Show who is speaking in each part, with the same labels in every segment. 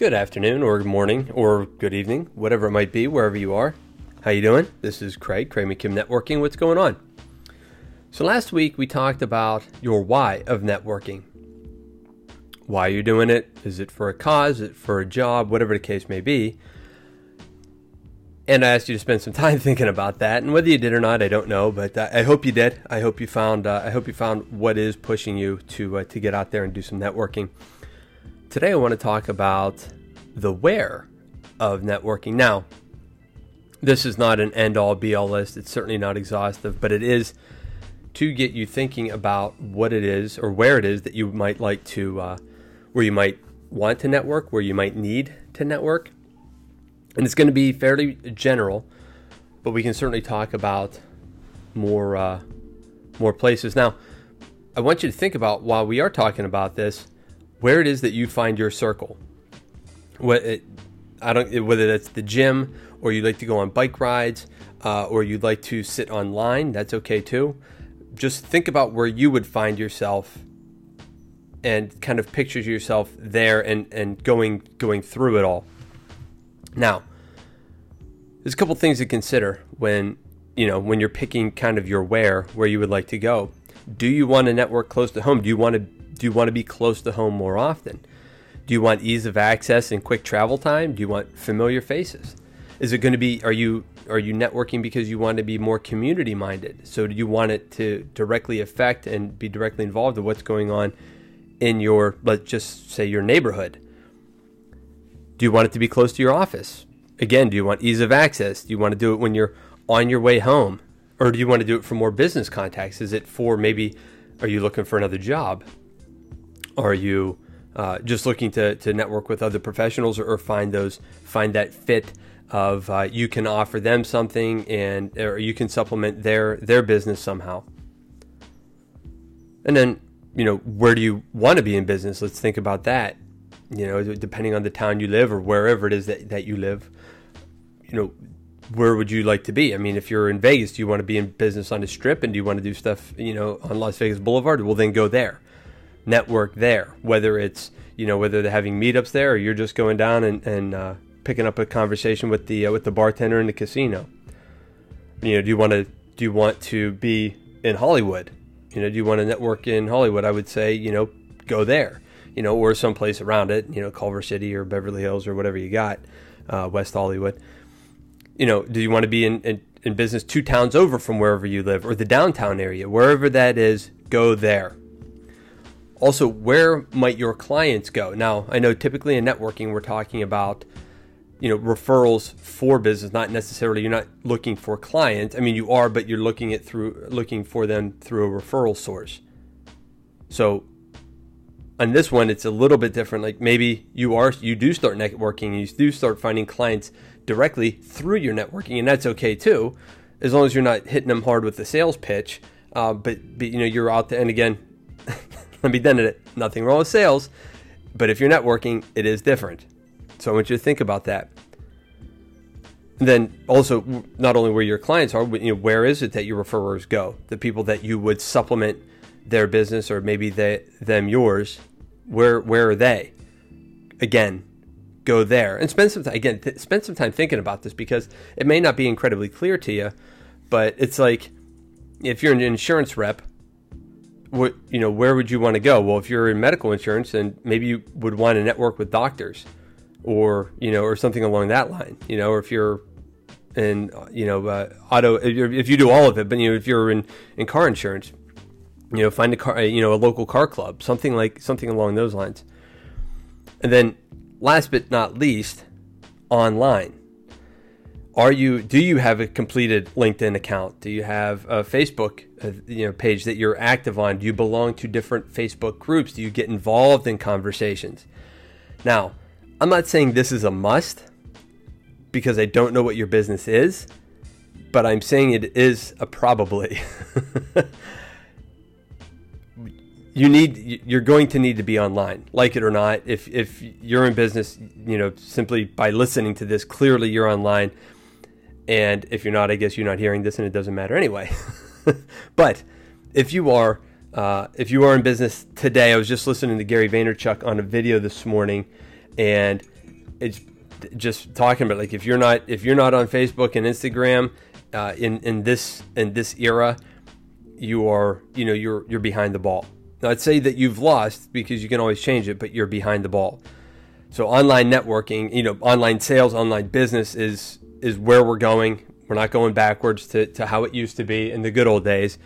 Speaker 1: Good afternoon, or good morning, or good evening, whatever it might be, wherever you are. How you doing? This is Craig, Craig McKim Networking. What's going on? So last week we talked about your why of networking. Why are you doing it? Is it for a cause? Is it for a job? Whatever the case may be. And I asked you to spend some time thinking about that, and whether you did or not, I don't know, but I hope you did. I hope you found. Uh, I hope you found what is pushing you to uh, to get out there and do some networking. Today, I want to talk about the where of networking. Now, this is not an end all be all list, it's certainly not exhaustive, but it is to get you thinking about what it is or where it is that you might like to, uh, where you might want to network, where you might need to network. And it's going to be fairly general, but we can certainly talk about more uh, more places. Now, I want you to think about while we are talking about this where it is that you find your circle. What it, I don't whether that's the gym or you like to go on bike rides uh, or you'd like to sit online. That's okay too. Just think about where you would find yourself and kind of picture yourself there and, and going going through it all. Now, there's a couple things to consider when you know when you're picking kind of your where where you would like to go. Do you want to network close to home? Do you want to do you want to be close to home more often? Do you want ease of access and quick travel time? Do you want familiar faces? Is it going to be are you are you networking because you want to be more community minded? So do you want it to directly affect and be directly involved in what's going on in your let's just say your neighborhood? Do you want it to be close to your office? Again, do you want ease of access? Do you want to do it when you're on your way home? Or do you want to do it for more business contacts? Is it for maybe are you looking for another job? Are you uh, just looking to, to network with other professionals or, or find those find that fit of uh, you can offer them something and or you can supplement their their business somehow. And then you know where do you want to be in business? Let's think about that. You know, depending on the town you live or wherever it is that, that you live, you know, where would you like to be? I mean, if you're in Vegas, do you want to be in business on the strip and do you want to do stuff, you know, on Las Vegas Boulevard? Well, then go there network there, whether it's you know whether they're having meetups there or you're just going down and, and uh, picking up a conversation with the uh, with the bartender in the casino. You know, do you want to do you want to be in Hollywood? You know, do you want to network in Hollywood? I would say you know go there. You know, or someplace around it. You know, Culver City or Beverly Hills or whatever you got, uh, West Hollywood. You know, do you want to be in, in in business two towns over from wherever you live or the downtown area, wherever that is, go there. Also, where might your clients go? Now, I know typically in networking, we're talking about you know referrals for business not necessarily you're not looking for clients. I mean you are but you're looking at through looking for them through a referral source. So on this one it's a little bit different. Like maybe you are you do start networking you do start finding clients directly through your networking and that's okay too as long as you're not hitting them hard with the sales pitch. Uh, but, but you know you're out there and again let me done it. Nothing wrong with sales, but if you're networking, it is different. So I want you to think about that. And then also, not only where your clients are, you know, where is it that your referrers go? The people that you would supplement their business or maybe they, them yours. Where where are they? Again, go there and spend some time. Again, th- spend some time thinking about this because it may not be incredibly clear to you, but it's like if you're an insurance rep what you know where would you want to go? Well if you're in medical insurance then maybe you would want to network with doctors or you know or something along that line you know or if you're in you know uh, auto if you do all of it but you know if you're in in car insurance you know find a car you know a local car club something like something along those lines. And then last but not least online are you do you have a completed linkedin account? Do you have a facebook uh, you know page that you're active on? Do you belong to different facebook groups? Do you get involved in conversations? Now i'm not saying this is a must because i don't know what your business is but i'm saying it is a probably. You need you're going to need to be online like it or not. If if you're in business you know simply by listening to this clearly you're online and if you're not, I guess you're not hearing this and it doesn't matter anyway. but if you are, uh, if you are in business today, I was just listening to Gary Vaynerchuk on a video this morning, and it's just talking about like if you're not if you're not on Facebook and Instagram uh, in in this in this era, you are you know you're you're behind the ball. Now, I'd say that you've lost because you can always change it, but you're behind the ball. So online networking, you know, online sales, online business is is where we're going. We're not going backwards to, to how it used to be in the good old days.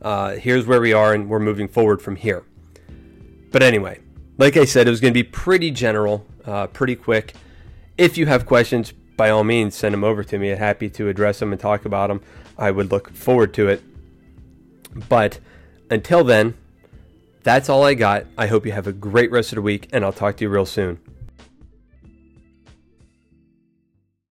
Speaker 1: Uh, here's where we are, and we're moving forward from here. But anyway, like I said, it was going to be pretty general, uh, pretty quick. If you have questions, by all means, send them over to me. I'm happy to address them and talk about them. I would look forward to it. But until then, that's all I got. I hope you have a great rest of the week, and I'll talk to you real soon.